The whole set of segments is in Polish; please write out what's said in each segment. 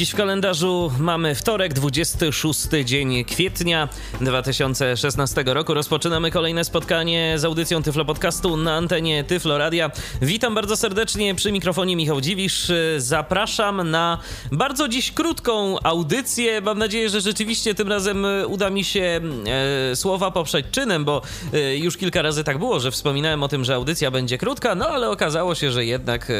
Dziś w kalendarzu mamy wtorek, 26 dzień kwietnia 2016 roku. Rozpoczynamy kolejne spotkanie z audycją Tyflo Podcastu na antenie Tyflo Radia. Witam bardzo serdecznie przy mikrofonie Michał Dziwisz. Zapraszam na bardzo dziś krótką audycję. Mam nadzieję, że rzeczywiście tym razem uda mi się e, słowa poprzeć czynem, bo e, już kilka razy tak było, że wspominałem o tym, że audycja będzie krótka, no ale okazało się, że jednak e,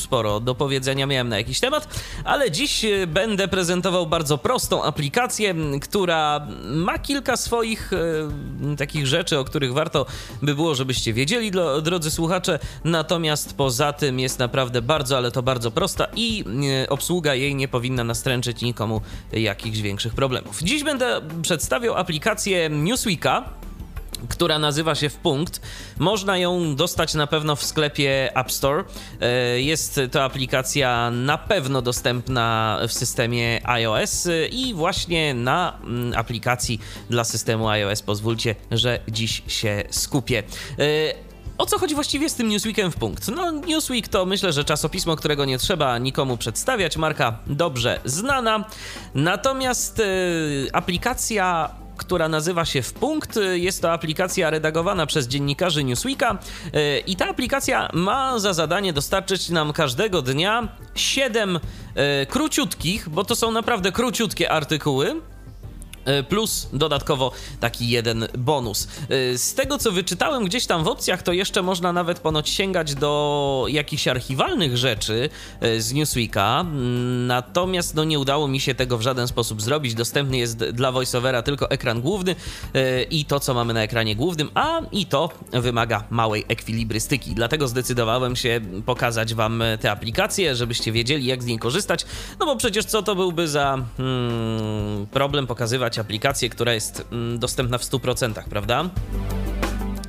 sporo do powiedzenia miałem na jakiś temat, ale dziś Dziś e, będę prezentował bardzo prostą aplikację, która ma kilka swoich e, takich rzeczy, o których warto by było, żebyście wiedzieli, drodzy słuchacze. Natomiast poza tym jest naprawdę bardzo, ale to bardzo prosta i e, obsługa jej nie powinna nastręczyć nikomu jakichś większych problemów. Dziś będę przedstawiał aplikację Newsweeka która nazywa się W Punkt. Można ją dostać na pewno w sklepie App Store. E, jest to aplikacja na pewno dostępna w systemie iOS i właśnie na mm, aplikacji dla systemu iOS pozwólcie, że dziś się skupię. E, o co chodzi właściwie z tym Newsweekiem w punkt? No, Newsweek to myślę, że czasopismo, którego nie trzeba nikomu przedstawiać, marka dobrze znana. Natomiast aplikacja która nazywa się W Punkt. Jest to aplikacja redagowana przez dziennikarzy Newsweeka e, i ta aplikacja ma za zadanie dostarczyć nam każdego dnia 7 e, króciutkich, bo to są naprawdę króciutkie artykuły, plus dodatkowo taki jeden bonus. E, z tego co wyczytałem gdzieś tam w opcjach, to jeszcze można nawet ponoć sięgać do jakichś archiwalnych rzeczy e, z Newsweeka. Natomiast no nie udało mi się tego w żaden sposób zrobić. Dostępny jest dla VoiceOvera tylko ekran główny i to co mamy na ekranie głównym, a i to wymaga małej ekwilibrystyki. Dlatego zdecydowałem się pokazać wam tę aplikację, żebyście wiedzieli jak z niej korzystać. No bo przecież co to byłby za hmm, problem pokazywać aplikację, która jest mm, dostępna w 100%, prawda?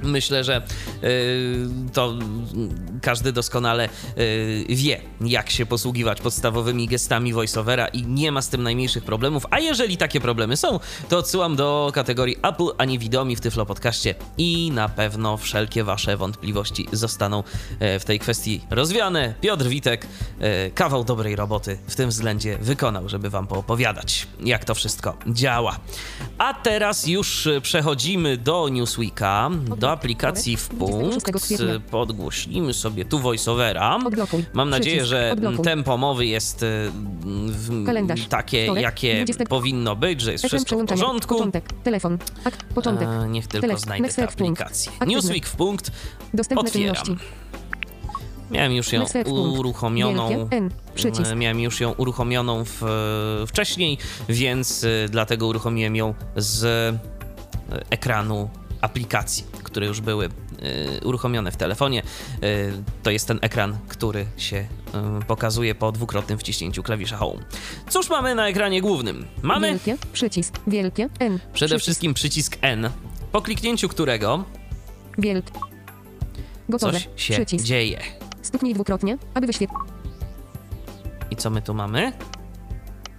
Myślę, że y, to każdy doskonale y, wie, jak się posługiwać podstawowymi gestami voiceovera i nie ma z tym najmniejszych problemów. A jeżeli takie problemy są, to odsyłam do kategorii Apple, a nie widomi w Tyflo Podcaście i na pewno wszelkie wasze wątpliwości zostaną y, w tej kwestii rozwiane. Piotr Witek kawał dobrej roboty w tym względzie wykonał, żeby wam poopowiadać, jak to wszystko działa. A teraz już przechodzimy do Newsweeka, do aplikacji w punkt, podgłośnimy sobie tu voiceovera. Mam nadzieję, że tempo mowy jest w, takie, jakie powinno być, że jest wszystko w porządku. telefon, początek. niech tylko znajdę tę aplikację. Newsweek w punkt, otwieram. Miałem już ją uruchomioną. E, miałem już ją uruchomioną w, wcześniej, więc dlatego uruchomiłem ją z e, ekranu aplikacji, które już były y, uruchomione w telefonie. Y, to jest ten ekran, który się y, pokazuje po dwukrotnym wciśnięciu klawisza Home. Cóż mamy na ekranie głównym? Mamy wielkie, przycisk, wielkie, N. Przede przycisk. wszystkim przycisk N, po kliknięciu którego wielkie, gotowe, coś się przycisk. dzieje. Stuknij dwukrotnie, aby wyświetlić. I co my tu mamy?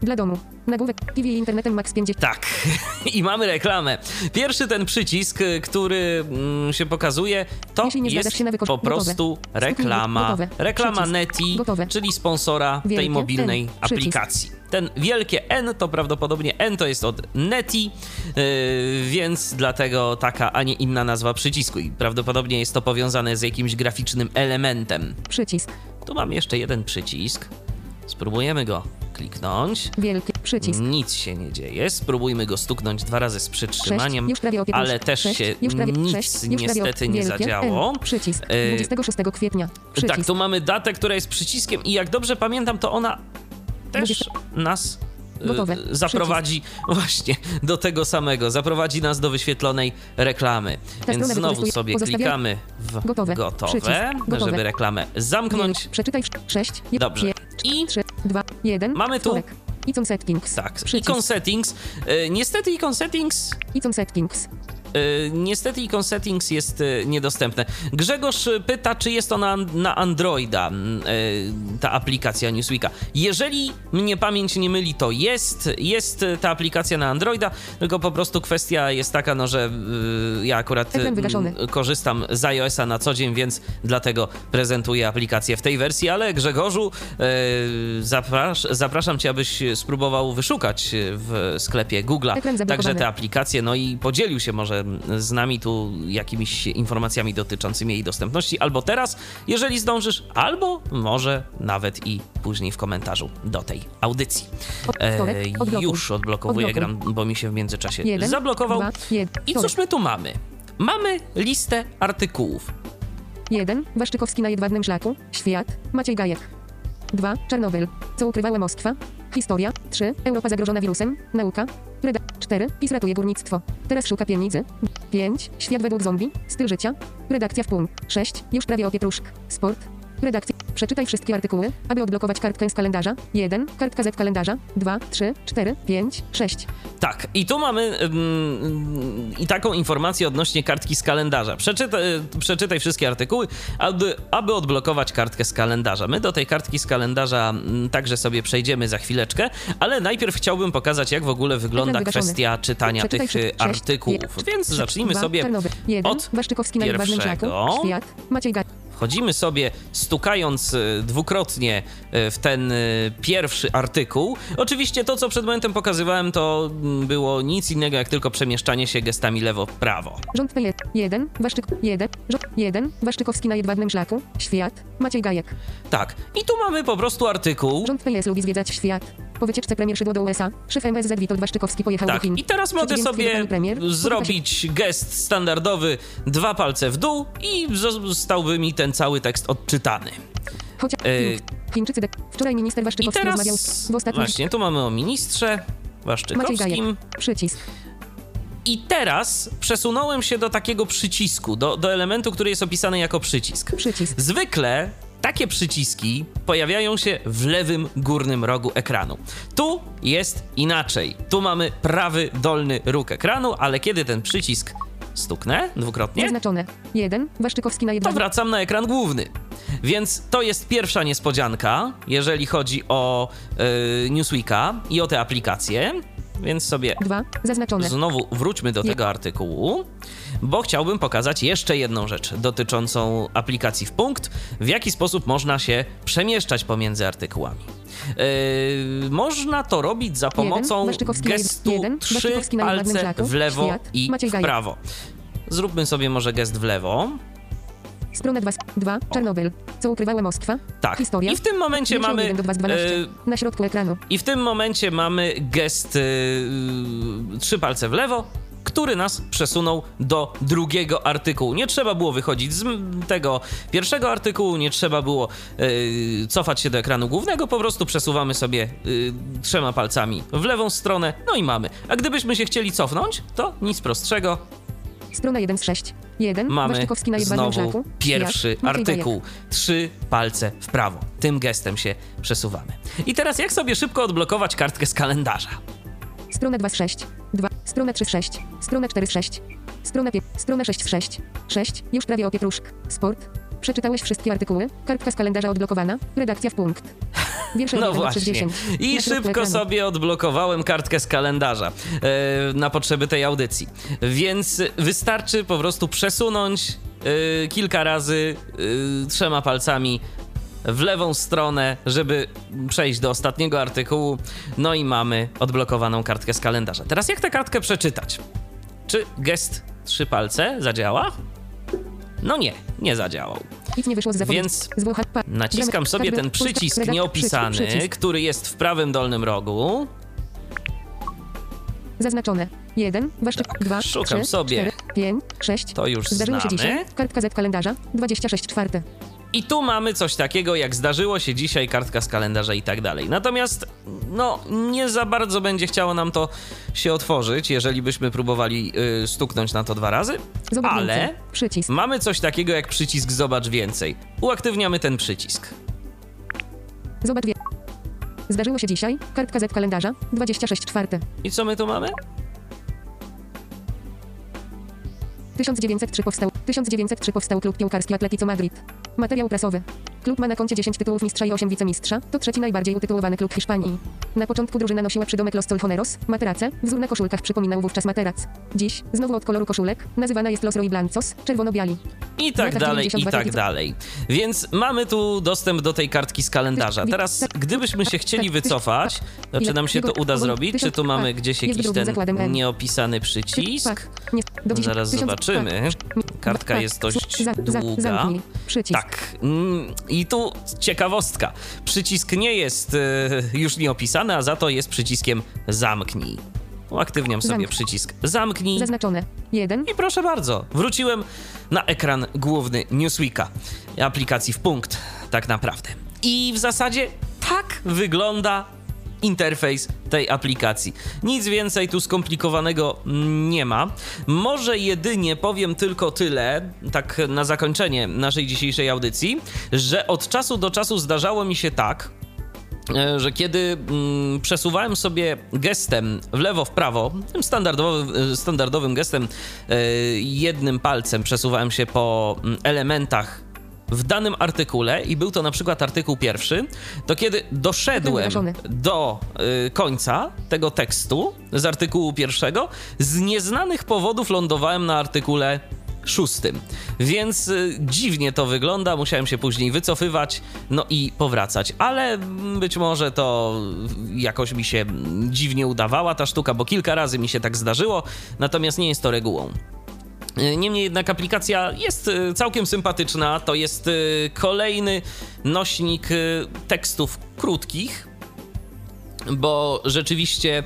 Dla domu. Nagłówek TV internetem max 50. Tak. I mamy reklamę. Pierwszy ten przycisk, który mm, się pokazuje, to jest po prostu reklama. Reklama. Neti, czyli sponsora Wielkie tej mobilnej N. aplikacji. Ten wielkie N to prawdopodobnie N to jest od Neti, yy, więc dlatego taka, a nie inna nazwa przycisku. I prawdopodobnie jest to powiązane z jakimś graficznym elementem. Przycisk. Tu mamy jeszcze jeden przycisk. Spróbujemy go kliknąć. Wielki przycisk. Nic się nie dzieje. Spróbujmy go stuknąć dwa razy z przytrzymaniem, 6, ale też 6, się nic 6, niestety nie zadziało. Przycisk. 26 e, kwietnia. Tak, tu mamy datę, która jest przyciskiem i jak dobrze pamiętam, to ona też 20... nas e, Gotowe. zaprowadzi Przycisk. właśnie do tego samego, zaprowadzi nas do wyświetlonej reklamy. Więc znowu sobie klikamy w gotowe, gotowe żeby reklamę zamknąć. Przeczytaj 6. Dobrze. I 3, 2, 1. Mamy tu Icon settings. Tak, Przycisk. icon settings. E, niestety icon settings. Icon settings. Y, niestety Icon Settings jest y, niedostępne. Grzegorz pyta, czy jest ona na Androida, y, ta aplikacja Newsweeka. Jeżeli mnie pamięć nie myli, to jest. Jest ta aplikacja na Androida, tylko po prostu kwestia jest taka, no, że ja akurat y, korzystam z iOS-a na co dzień, więc dlatego prezentuję aplikację w tej wersji, ale Grzegorzu, zaprasz, zapraszam cię, abyś spróbował wyszukać w sklepie Google Ekran zablokowany. także te aplikacje, no i podzielił się może z nami tu jakimiś informacjami dotyczącymi jej dostępności, albo teraz, jeżeli zdążysz, albo może nawet i później w komentarzu do tej audycji. E, już odblokowuję ekran, bo mi się w międzyczasie Jeden, zablokował. dwa, jeden. I cóż my tu mamy? Mamy listę artykułów. 1. Waszczykowski na jedwabnym szlaku. Świat. Maciej Gajek. 2. Czarnobyl. Co ukrywała Moskwa. Historia. 3. Europa zagrożona wirusem. Nauka. Reda. 4. PiS ratuje górnictwo. Teraz szuka pieniędzy. 5. Świat według zombie. Styl życia. Redakcja w pół. 6. Już prawie o. Sport. Redakcja. Przeczytaj wszystkie artykuły, aby odblokować kartkę z kalendarza. 1. Kartka z kalendarza. 2, 3, 4, 5, 6. Tak, i tu mamy ym, i taką informację odnośnie kartki z kalendarza. Przeczytaj, przeczytaj wszystkie artykuły, aby, aby odblokować kartkę z kalendarza. My do tej kartki z kalendarza mm, także sobie przejdziemy za chwileczkę, ale najpierw chciałbym pokazać, jak w ogóle wygląda kwestia czytania Przeczytaj tych sześć, artykułów. Więc zacznijmy sobie Czarnobyl. 1. od pierwszego. Świat. Maciej Gajek. Wchodzimy sobie stukając y, dwukrotnie y, w ten y, pierwszy artykuł. Oczywiście to, co przed momentem pokazywałem, to mm, było nic innego jak tylko przemieszczanie się gestami lewo-prawo. Rząd PL 1, Waszczyk 1, rząd 1, Waszczykowski na jedwabnym szlaku, świat, Maciej Gajek. Tak, i tu mamy po prostu artykuł. Rząd PS lubi zwiedzać świat. Po wycieczce premier szydło do USA, szef MSZ Witold Waszczykowski pojechał Tak, do Chin. i teraz mogę sobie premier, zrobić gest standardowy, dwa palce w dół i zostałby mi ten cały tekst odczytany. Chociaż Yy. Chińczycy de... Wczoraj minister Waszczykowski teraz rozmawiał w ostatnim... właśnie, tu mamy o ministrze Waszczykowskim. Przycisk. I teraz przesunąłem się do takiego przycisku, do, do elementu, który jest opisany jako przycisk. Przycisk. Zwykle takie przyciski pojawiają się w lewym górnym rogu ekranu. Tu jest inaczej. Tu mamy prawy dolny róg ekranu, ale kiedy ten przycisk stuknę dwukrotnie, Zaznaczone. 1, Waszczykowski na to jedwabnym... wracam na ekran główny. Więc to jest pierwsza niespodzianka, jeżeli chodzi o yy, Newsweeka i o te aplikacje. Więc sobie 2, zaznaczone. Znowu wróćmy do Nie. tego artykułu, bo chciałbym pokazać jeszcze jedną rzecz dotyczącą aplikacji w punkt, w jaki sposób można się przemieszczać pomiędzy artykułami. Yy, można to robić za pomocą Waszczykowski na jed- gestu jeden, trzy palce w lewo świat, i Maciej w prawo. Zróbmy sobie może gest w lewo. Strona 2, 2, Czarnobyl. Co ukrywała Moskwa? Tak. Historia. I w tym momencie mamy. 1 do 2 z 12. yy, Na środku ekranu. I w tym momencie mamy gest yy, trzy palce w lewo, który nas przesunął do drugiego artykułu. Nie trzeba było wychodzić z tego pierwszego artykułu, nie trzeba było yy, cofać się do ekranu głównego, po prostu przesuwamy sobie yy, trzema palcami w lewą stronę, no i mamy. A gdybyśmy się chcieli cofnąć, to nic prostszego, Strona 1 z 6. 1, mamy na znowu pierwszy Maciej artykuł. Trzy palce w prawo. Tym gestem się przesuwamy. I teraz jak sobie szybko odblokować kartkę z kalendarza? Strona 2 z 6. 2, strona 3 z 6. Strona 4 z 6. Strona 5, strona 6 z 6. 6, już prawie o pietruszk. Sport. Przeczytałeś wszystkie artykuły. Kartka z kalendarza odblokowana. Redakcja w punkt. Wiersze No 1 do właśnie. 60. I Na szybko sobie odblokowałem kartkę z kalendarza e, na potrzeby tej audycji. Więc wystarczy po prostu przesunąć e, kilka razy e, trzema palcami w lewą stronę, żeby przejść do ostatniego artykułu. No i mamy odblokowaną kartkę z kalendarza. Teraz jak tę kartkę przeczytać? Czy gest trzy palce zadziała? No nie, nie zadziałał. Nic nie wyszło z zapowiedzi. Więc Naciskam sobie ten przycisk nieopisany, który jest w prawym dolnym rogu. Zaznaczone. 1, Waszczyk, Tak, 2, szukam 3, sobie. 4, 5, 6. To już Zdarzyło się znamy. dzisiaj. Kartka Z kalendarza. 26 czwarte. I tu mamy coś takiego, jak zdarzyło się dzisiaj, kartka z kalendarza i tak dalej. Natomiast, no, nie za bardzo będzie chciało nam to się otworzyć, jeżeli byśmy próbowali y, stuknąć na to dwa razy. Zobacz Ale więcej. Przycisk. mamy coś takiego jak przycisk Zobacz więcej. Uaktywniamy ten przycisk. Zobacz wie. Zdarzyło się dzisiaj. Kartka Z kalendarza. 26 czwarte. I co my tu mamy? 1903 powstał. 1903 powstał klub piłkarski Atletico Madrid. Materiał prasowy. Klub ma na koncie 10 tytułów mistrza i 8 wicemistrza. To trzeci najbardziej utytułowany klub Hiszpanii. Na początku drużyna nosiła przydomek Los Colchoneros, materace, wzór na koszulkach przypominał wówczas materac. Dziś, znowu od koloru koszulek, nazywana jest Los Roy Blancos, czerwono-biali. I tak dalej, i 92 tak dalej. Więc mamy tu dostęp do tej kartki z kalendarza. Teraz, gdybyśmy się chcieli wycofać, to czy nam się to uda zrobić? Czy tu mamy gdzieś Jest jakiś ten nieopisany przycisk? Dziś- Zaraz zobaczymy. Kartka Pak. jest dość długa. Tak. Mm, I tu ciekawostka. Przycisk nie jest e, już nieopisany, a za to jest przyciskiem zamknij. Uaktywniam sobie Zamk- przycisk zamknij. Zaznaczone. 1. I proszę bardzo, wróciłem na ekran główny Newsweeka, aplikacji w punkt, tak naprawdę. I w zasadzie tak wygląda interfejs tej aplikacji. Nic więcej tu skomplikowanego nie ma. Może jedynie powiem tylko tyle, tak na zakończenie naszej dzisiejszej audycji, że od czasu do czasu zdarzało mi się tak, e, że kiedy mm, przesuwałem sobie gestem w lewo, w prawo, tym standardowym, e, standardowym gestem e, jednym palcem przesuwałem się po mm, elementach w danym artykule i był to na przykład artykuł pierwszy, to kiedy doszedłem do y, końca tego tekstu z artykułu pierwszego, z nieznanych powodów lądowałem na artykule szóstym. Więc y, dziwnie to wygląda, musiałem się później wycofywać, no i powracać. Ale być może to jakoś mi się mm, dziwnie udawała ta sztuka, bo kilka razy mi się tak zdarzyło, natomiast nie jest to regułą. Niemniej jednak aplikacja jest y, całkiem sympatyczna. To jest y, kolejny nośnik y, tekstów krótkich. Bo rzeczywiście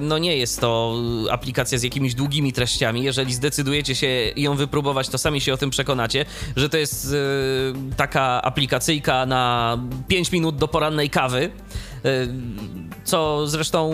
no nie jest to aplikacja z jakimiś długimi treściami. Jeżeli zdecydujecie się ją wypróbować, to sami się o tym przekonacie, że to jest taka aplikacyjka na 5 minut do porannej kawy. Y, Co zresztą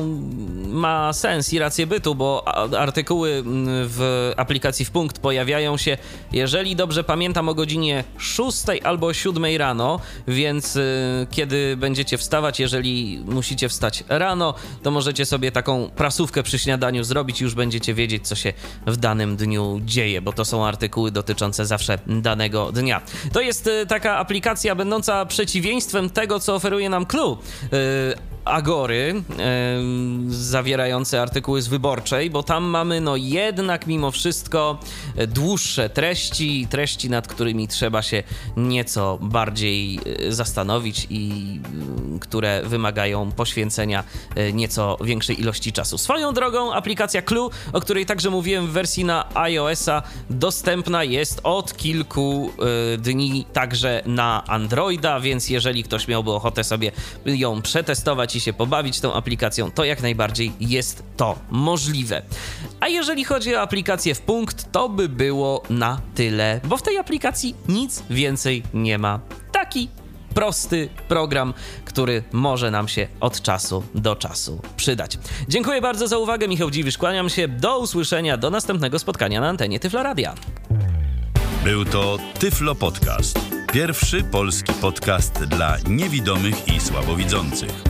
ma sens i rację bytu, bo artykuły w aplikacji w punkt pojawiają się, jeżeli dobrze pamiętam, o godzinie 6 albo 7 rano, więc y, kiedy będziecie wstawać, jeżeli musicie wstać rano, to możecie sobie taką prasówkę przy śniadaniu zrobić i już będziecie wiedzieć, co się w danym dniu dzieje, bo to są artykuły dotyczące zawsze danego dnia. To jest y, taka aplikacja będąca przeciwieństwem tego, co oferuje nam Clue. Y, Agory, zawierające artykuły z wyborczej, bo tam mamy no jednak mimo wszystko e, dłuższe treści, treści nad którymi trzeba się nieco bardziej e, zastanowić i które wymagają poświęcenia e, nieco większej ilości czasu. Swoją drogą aplikacja Clue, o której także mówiłem w wersji na iOS-a, dostępna jest od kilku dni także na Androida, więc jeżeli ktoś miałby ochotę sobie ją przetestować i się pobawić tą aplikacją, to jak najbardziej jest to możliwe. A jeżeli chodzi o aplikację w punkt, to by było na tyle, bo w tej aplikacji nic więcej nie ma. Taki prosty program, który może nam się od czasu do czasu przydać. Dziękuję bardzo za uwagę, Michał Dziwisz, kłaniam się, do usłyszenia, do następnego spotkania na antenie Tyfloradia. Był to Tyflo Podcast. Pierwszy polski podcast dla niewidomych i słabowidzących.